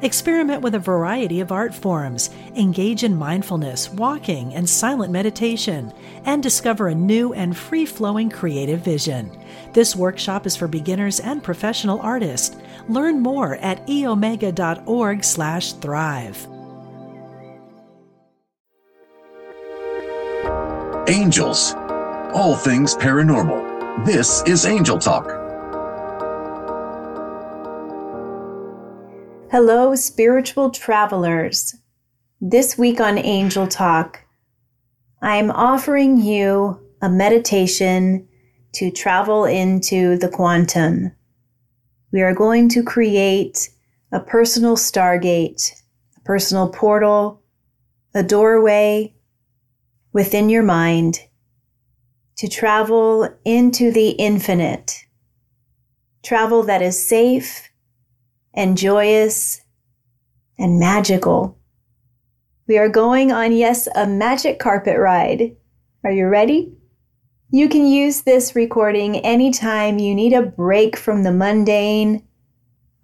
Experiment with a variety of art forms, engage in mindfulness, walking, and silent meditation, and discover a new and free flowing creative vision. This workshop is for beginners and professional artists. Learn more at eomega.org/slash thrive. Angels. All things paranormal. This is Angel Talk. Hello, spiritual travelers. This week on Angel Talk, I am offering you a meditation to travel into the quantum. We are going to create a personal stargate, a personal portal, a doorway within your mind to travel into the infinite. Travel that is safe and joyous and magical. We are going on, yes, a magic carpet ride. Are you ready? You can use this recording anytime you need a break from the mundane,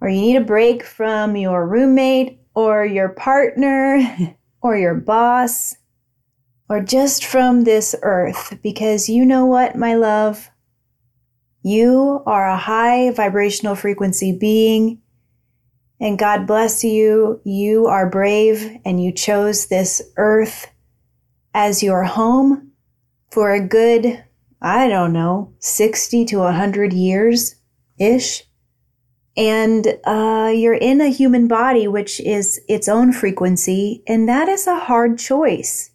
or you need a break from your roommate, or your partner, or your boss, or just from this earth. Because you know what, my love? You are a high vibrational frequency being and God bless you. You are brave and you chose this earth as your home for a good, I don't know, 60 to 100 years ish. And uh, you're in a human body, which is its own frequency, and that is a hard choice.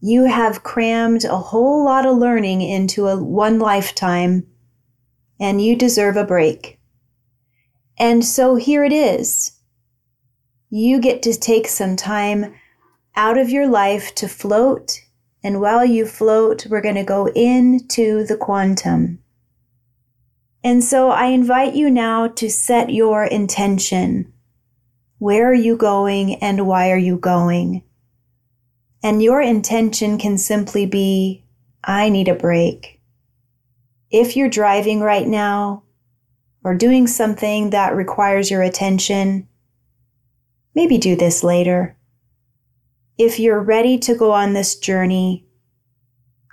You have crammed a whole lot of learning into a one lifetime, and you deserve a break. And so here it is. You get to take some time out of your life to float. And while you float, we're going to go into the quantum. And so I invite you now to set your intention. Where are you going and why are you going? And your intention can simply be, I need a break. If you're driving right now, or doing something that requires your attention, maybe do this later. If you're ready to go on this journey,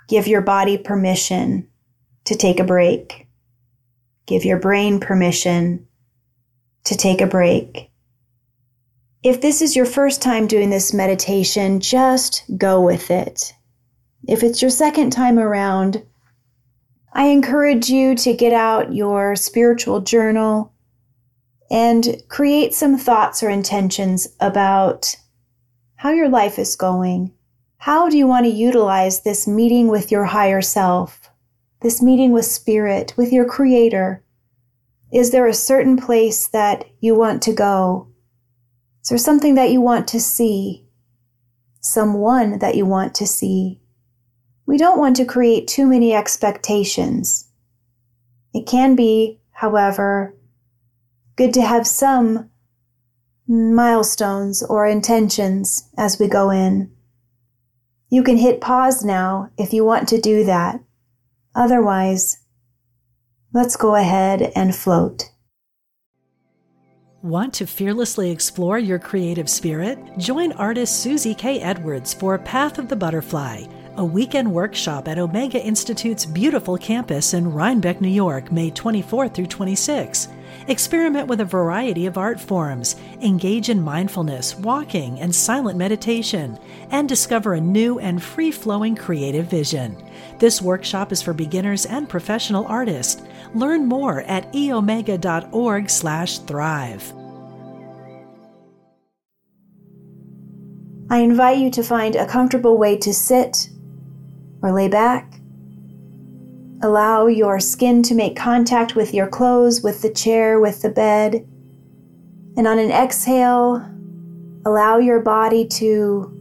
give your body permission to take a break. Give your brain permission to take a break. If this is your first time doing this meditation, just go with it. If it's your second time around, I encourage you to get out your spiritual journal and create some thoughts or intentions about how your life is going. How do you want to utilize this meeting with your higher self, this meeting with spirit, with your creator? Is there a certain place that you want to go? Is there something that you want to see? Someone that you want to see? We don't want to create too many expectations. It can be, however, good to have some milestones or intentions as we go in. You can hit pause now if you want to do that. Otherwise, let's go ahead and float. Want to fearlessly explore your creative spirit? Join artist Susie K. Edwards for Path of the Butterfly a weekend workshop at Omega Institute's beautiful campus in Rhinebeck, New York, May 24 through 26. Experiment with a variety of art forms, engage in mindfulness, walking, and silent meditation, and discover a new and free flowing creative vision. This workshop is for beginners and professional artists. Learn more at eomega.org/slash thrive. I invite you to find a comfortable way to sit or lay back. Allow your skin to make contact with your clothes, with the chair, with the bed. And on an exhale, allow your body to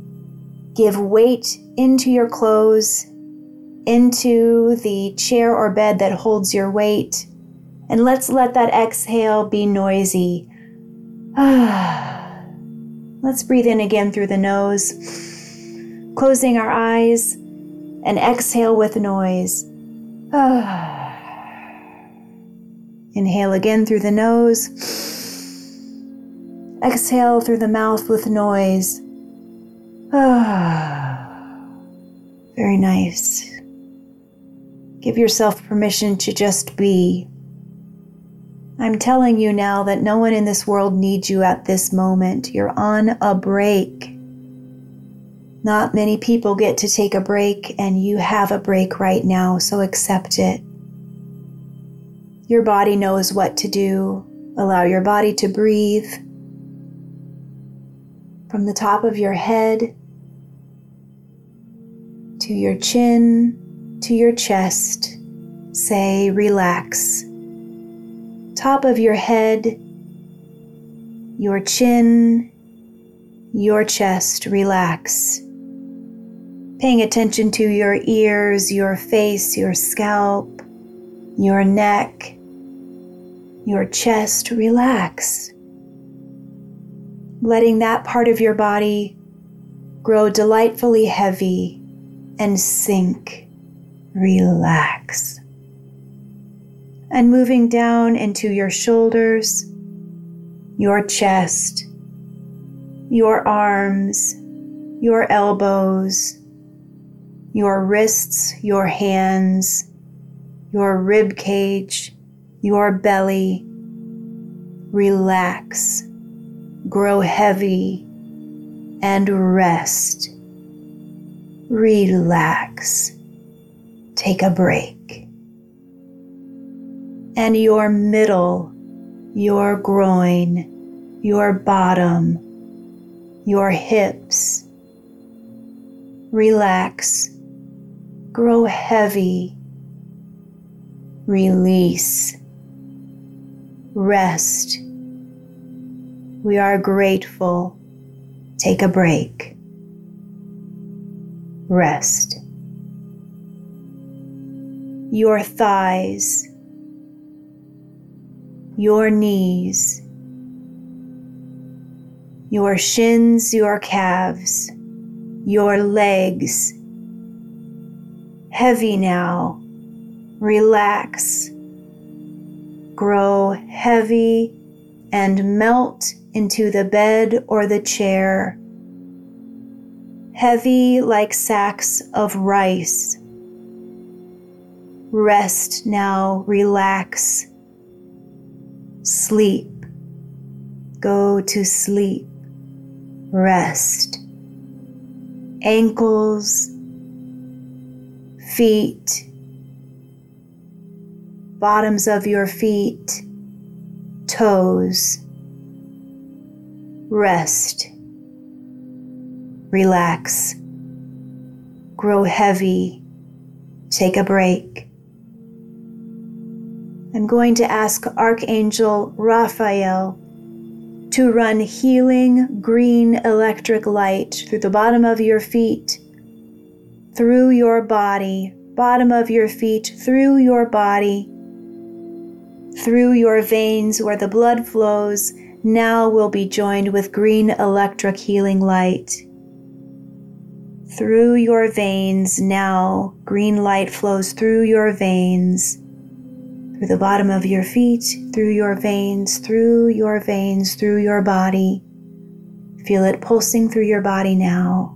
give weight into your clothes, into the chair or bed that holds your weight. And let's let that exhale be noisy. let's breathe in again through the nose, closing our eyes, and exhale with noise. Inhale again through the nose. Exhale through the mouth with noise. Very nice. Give yourself permission to just be. I'm telling you now that no one in this world needs you at this moment. You're on a break. Not many people get to take a break, and you have a break right now, so accept it. Your body knows what to do. Allow your body to breathe. From the top of your head to your chin to your chest, say relax. Top of your head, your chin, your chest, relax. Paying attention to your ears, your face, your scalp, your neck, your chest, relax. Letting that part of your body grow delightfully heavy and sink relax. And moving down into your shoulders, your chest, your arms, your elbows, your wrists, your hands, your rib cage, your belly. Relax, grow heavy, and rest. Relax take a break. And your middle, your groin, your bottom, your hips. Relax, grow heavy, release, rest. We are grateful. Take a break. Rest your thighs, your knees, your shins, your calves, your legs. Heavy now. Relax. Grow heavy and melt into the bed or the chair. Heavy like sacks of rice Rest now, relax, sleep, go to sleep, rest. Ankles, feet, bottoms of your feet, toes. Rest, relax, grow heavy, take a break. I'm going to ask Archangel Raphael to run healing green electric light through the bottom of your feet, through your body, bottom of your feet, through your body, through your veins where the blood flows, now will be joined with green electric healing light. Through your veins, now green light flows through your veins through the bottom of your feet, through your veins, through your veins, through your body. Feel it pulsing through your body now.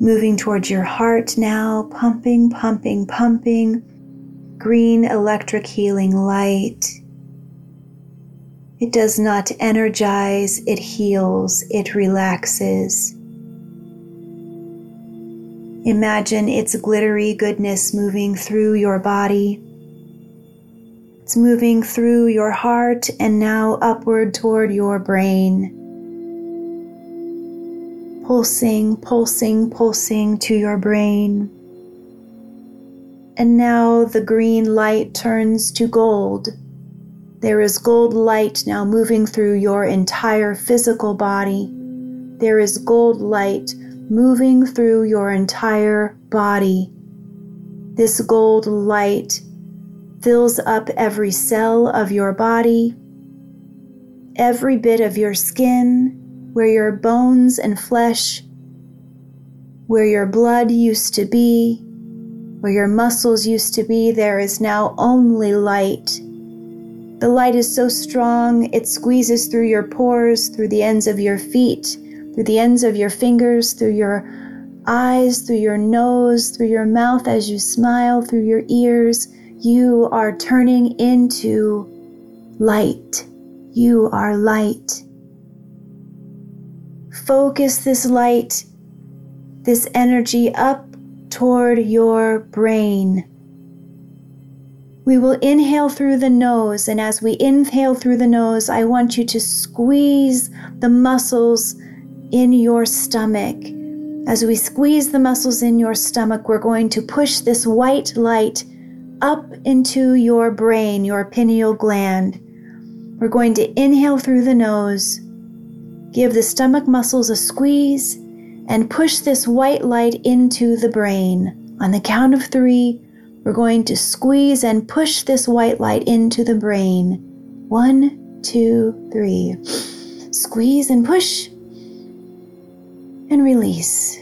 Moving towards your heart now, pumping, pumping, pumping. Green electric healing light. It does not energize, it heals, it relaxes. Imagine its glittery goodness moving through your body it's moving through your heart and now upward toward your brain. Pulsing, pulsing, pulsing to your brain. And now the green light turns to gold. There is gold light now moving through your entire physical body. There is gold light moving through your entire body. This gold light fills up every cell of your body, every bit of your skin, where your bones and flesh, where your blood used to be, where your muscles used to be, there is now only light. The light is so strong, it squeezes through your pores, through the ends of your feet, through the ends of your fingers, through your eyes, through your nose, through your mouth as you smile, through your ears. You are turning into light. You are light. Focus this light, this energy up toward your brain. We will inhale through the nose, and as we inhale through the nose, I want you to squeeze the muscles in your stomach. As we squeeze the muscles in your stomach, we're going to push this white light up into your brain, your pineal gland. We're going to inhale through the nose, give the stomach muscles a squeeze, and push this white light into the brain. On the count of three, we're going to squeeze and push this white light into the brain. One, two, three. Squeeze and push and release.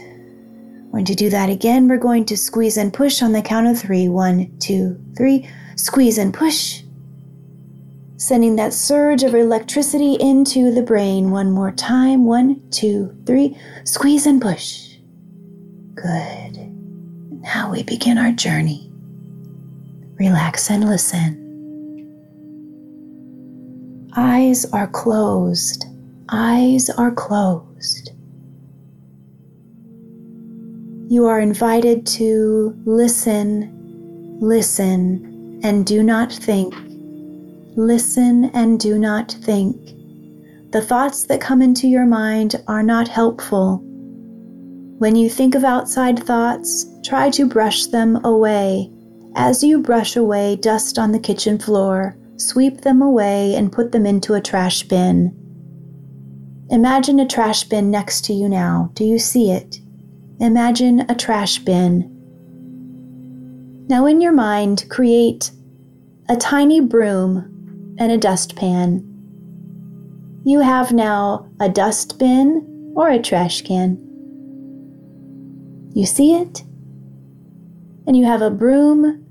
When to do that again, we're going to squeeze and push on the count of three. One, two, three. Squeeze and push. Sending that surge of electricity into the brain. One more time. One, two, three. Squeeze and push. Good. Now we begin our journey. Relax and listen. Eyes are closed. Eyes are closed. You are invited to listen, listen, and do not think. Listen and do not think. The thoughts that come into your mind are not helpful. When you think of outside thoughts, try to brush them away as you brush away dust on the kitchen floor, sweep them away and put them into a trash bin. Imagine a trash bin next to you now. Do you see it? Imagine a trash bin. Now, in your mind, create a tiny broom and a dustpan. You have now a dustbin or a trash can. You see it? And you have a broom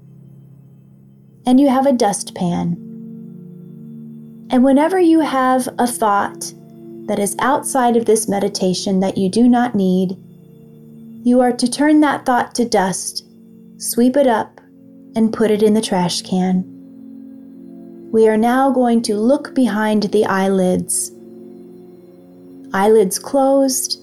and you have a dustpan. And whenever you have a thought that is outside of this meditation that you do not need, you are to turn that thought to dust, sweep it up, and put it in the trash can. We are now going to look behind the eyelids. Eyelids closed.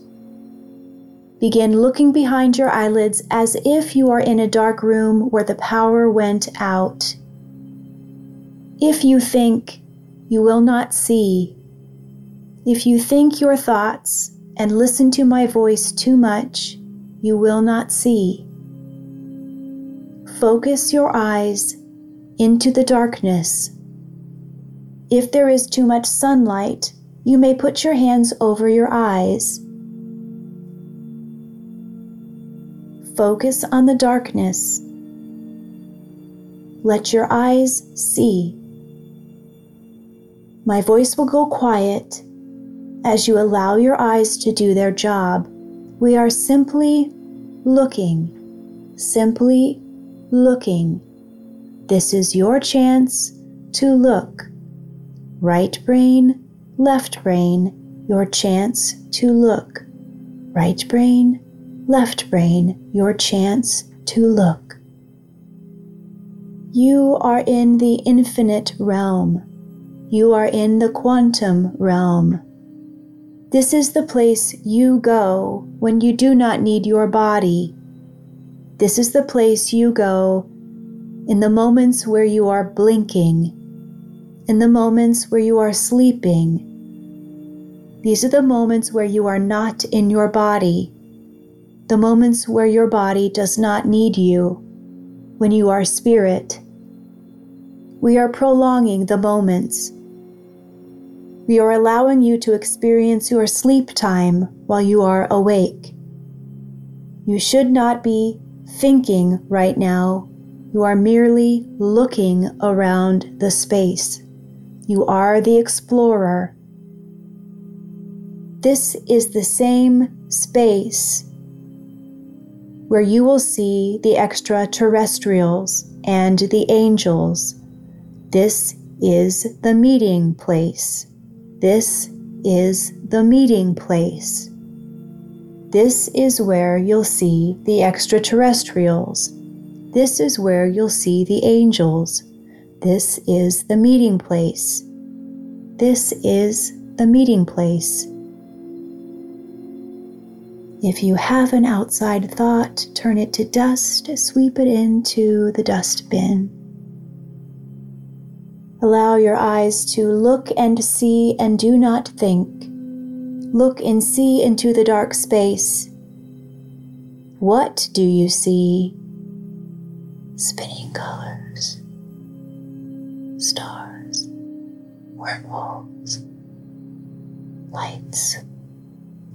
Begin looking behind your eyelids as if you are in a dark room where the power went out. If you think, you will not see. If you think your thoughts and listen to my voice too much, you will not see. Focus your eyes into the darkness. If there is too much sunlight, you may put your hands over your eyes. Focus on the darkness. Let your eyes see. My voice will go quiet as you allow your eyes to do their job. We are simply looking, simply looking. This is your chance to look. Right brain, left brain, your chance to look. Right brain, left brain, your chance to look. You are in the infinite realm. You are in the quantum realm. This is the place you go when you do not need your body. This is the place you go in the moments where you are blinking, in the moments where you are sleeping. These are the moments where you are not in your body, the moments where your body does not need you, when you are spirit. We are prolonging the moments we are allowing you to experience your sleep time while you are awake. You should not be thinking right now You are merely looking around the space. You are the explorer. This is the same space where you will see the extraterrestrials and the angels. This is the meeting place. This is the meeting place. This is where you'll see the extraterrestrials. This is where you'll see the angels. This is the meeting place. This is the meeting place. If you have an outside thought, turn it to dust, sweep it into the dustbin. Allow your eyes to look and see and do not think. Look and see into the dark space. What do you see? Spinning colors, stars, wormholes, lights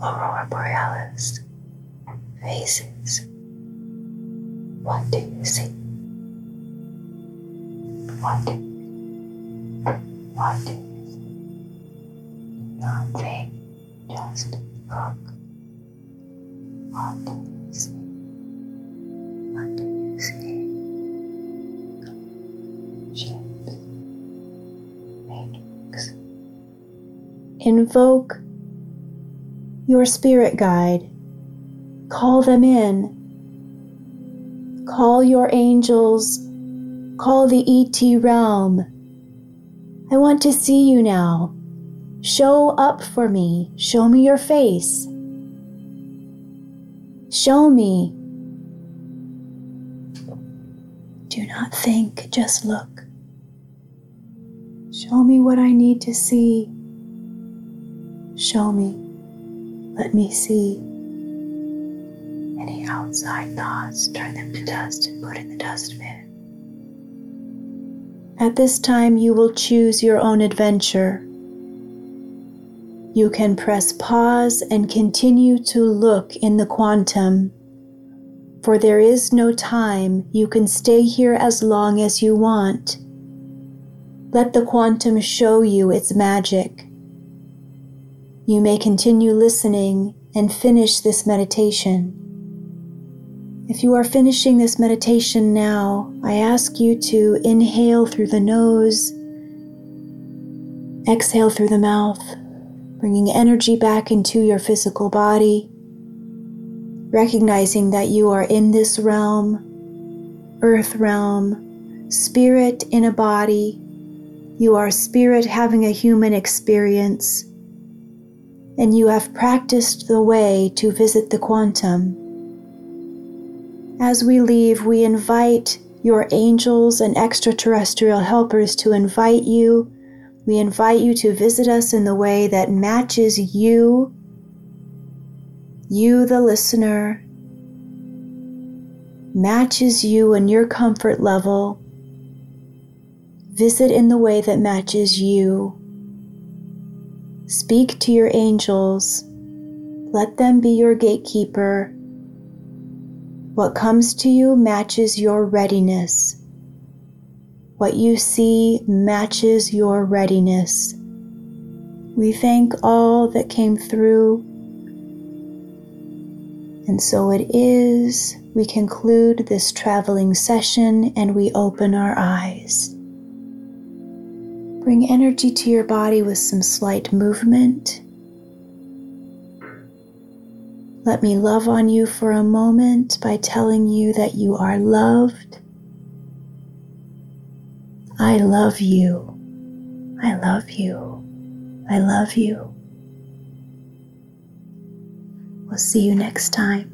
aurora borealis, faces. What do you see? What do you see? What do you see? Nothing, just look. What do you see? Invoke your spirit guide. Call them in. Call your angels. Call the ET realm. I want to see you now. Show up for me. Show me your face. Show me. Do not think, just look. Show me what I need to see. Show me. Let me see. Any outside thoughts, turn them to dust and put in the dustbin. At this time, you will choose your own adventure. You can press pause and continue to look in the quantum. For there is no time, you can stay here as long as you want. Let the quantum show you its magic. You may continue listening and finish this meditation. If you are finishing this meditation now, I ask you to inhale through the nose, exhale through the mouth, bringing energy back into your physical body, recognizing that you are in this realm, earth realm, spirit in a body. You are spirit having a human experience and you have practiced the way to visit the quantum. As we leave, we invite your angels and extraterrestrial helpers to invite you. We invite you to visit us in the way that matches you, you, the listener, matches you and your comfort level. Visit in the way that matches you. Speak to your angels. Let them be your gatekeeper. What comes to you matches your readiness. What you see matches your readiness. We thank all that came through. And so it is. We conclude this traveling session and we open our eyes. Bring energy to your body with some slight movement. Let me love on you for a moment by telling you that you are loved. I love you. I love you. I love you. We'll see you next time.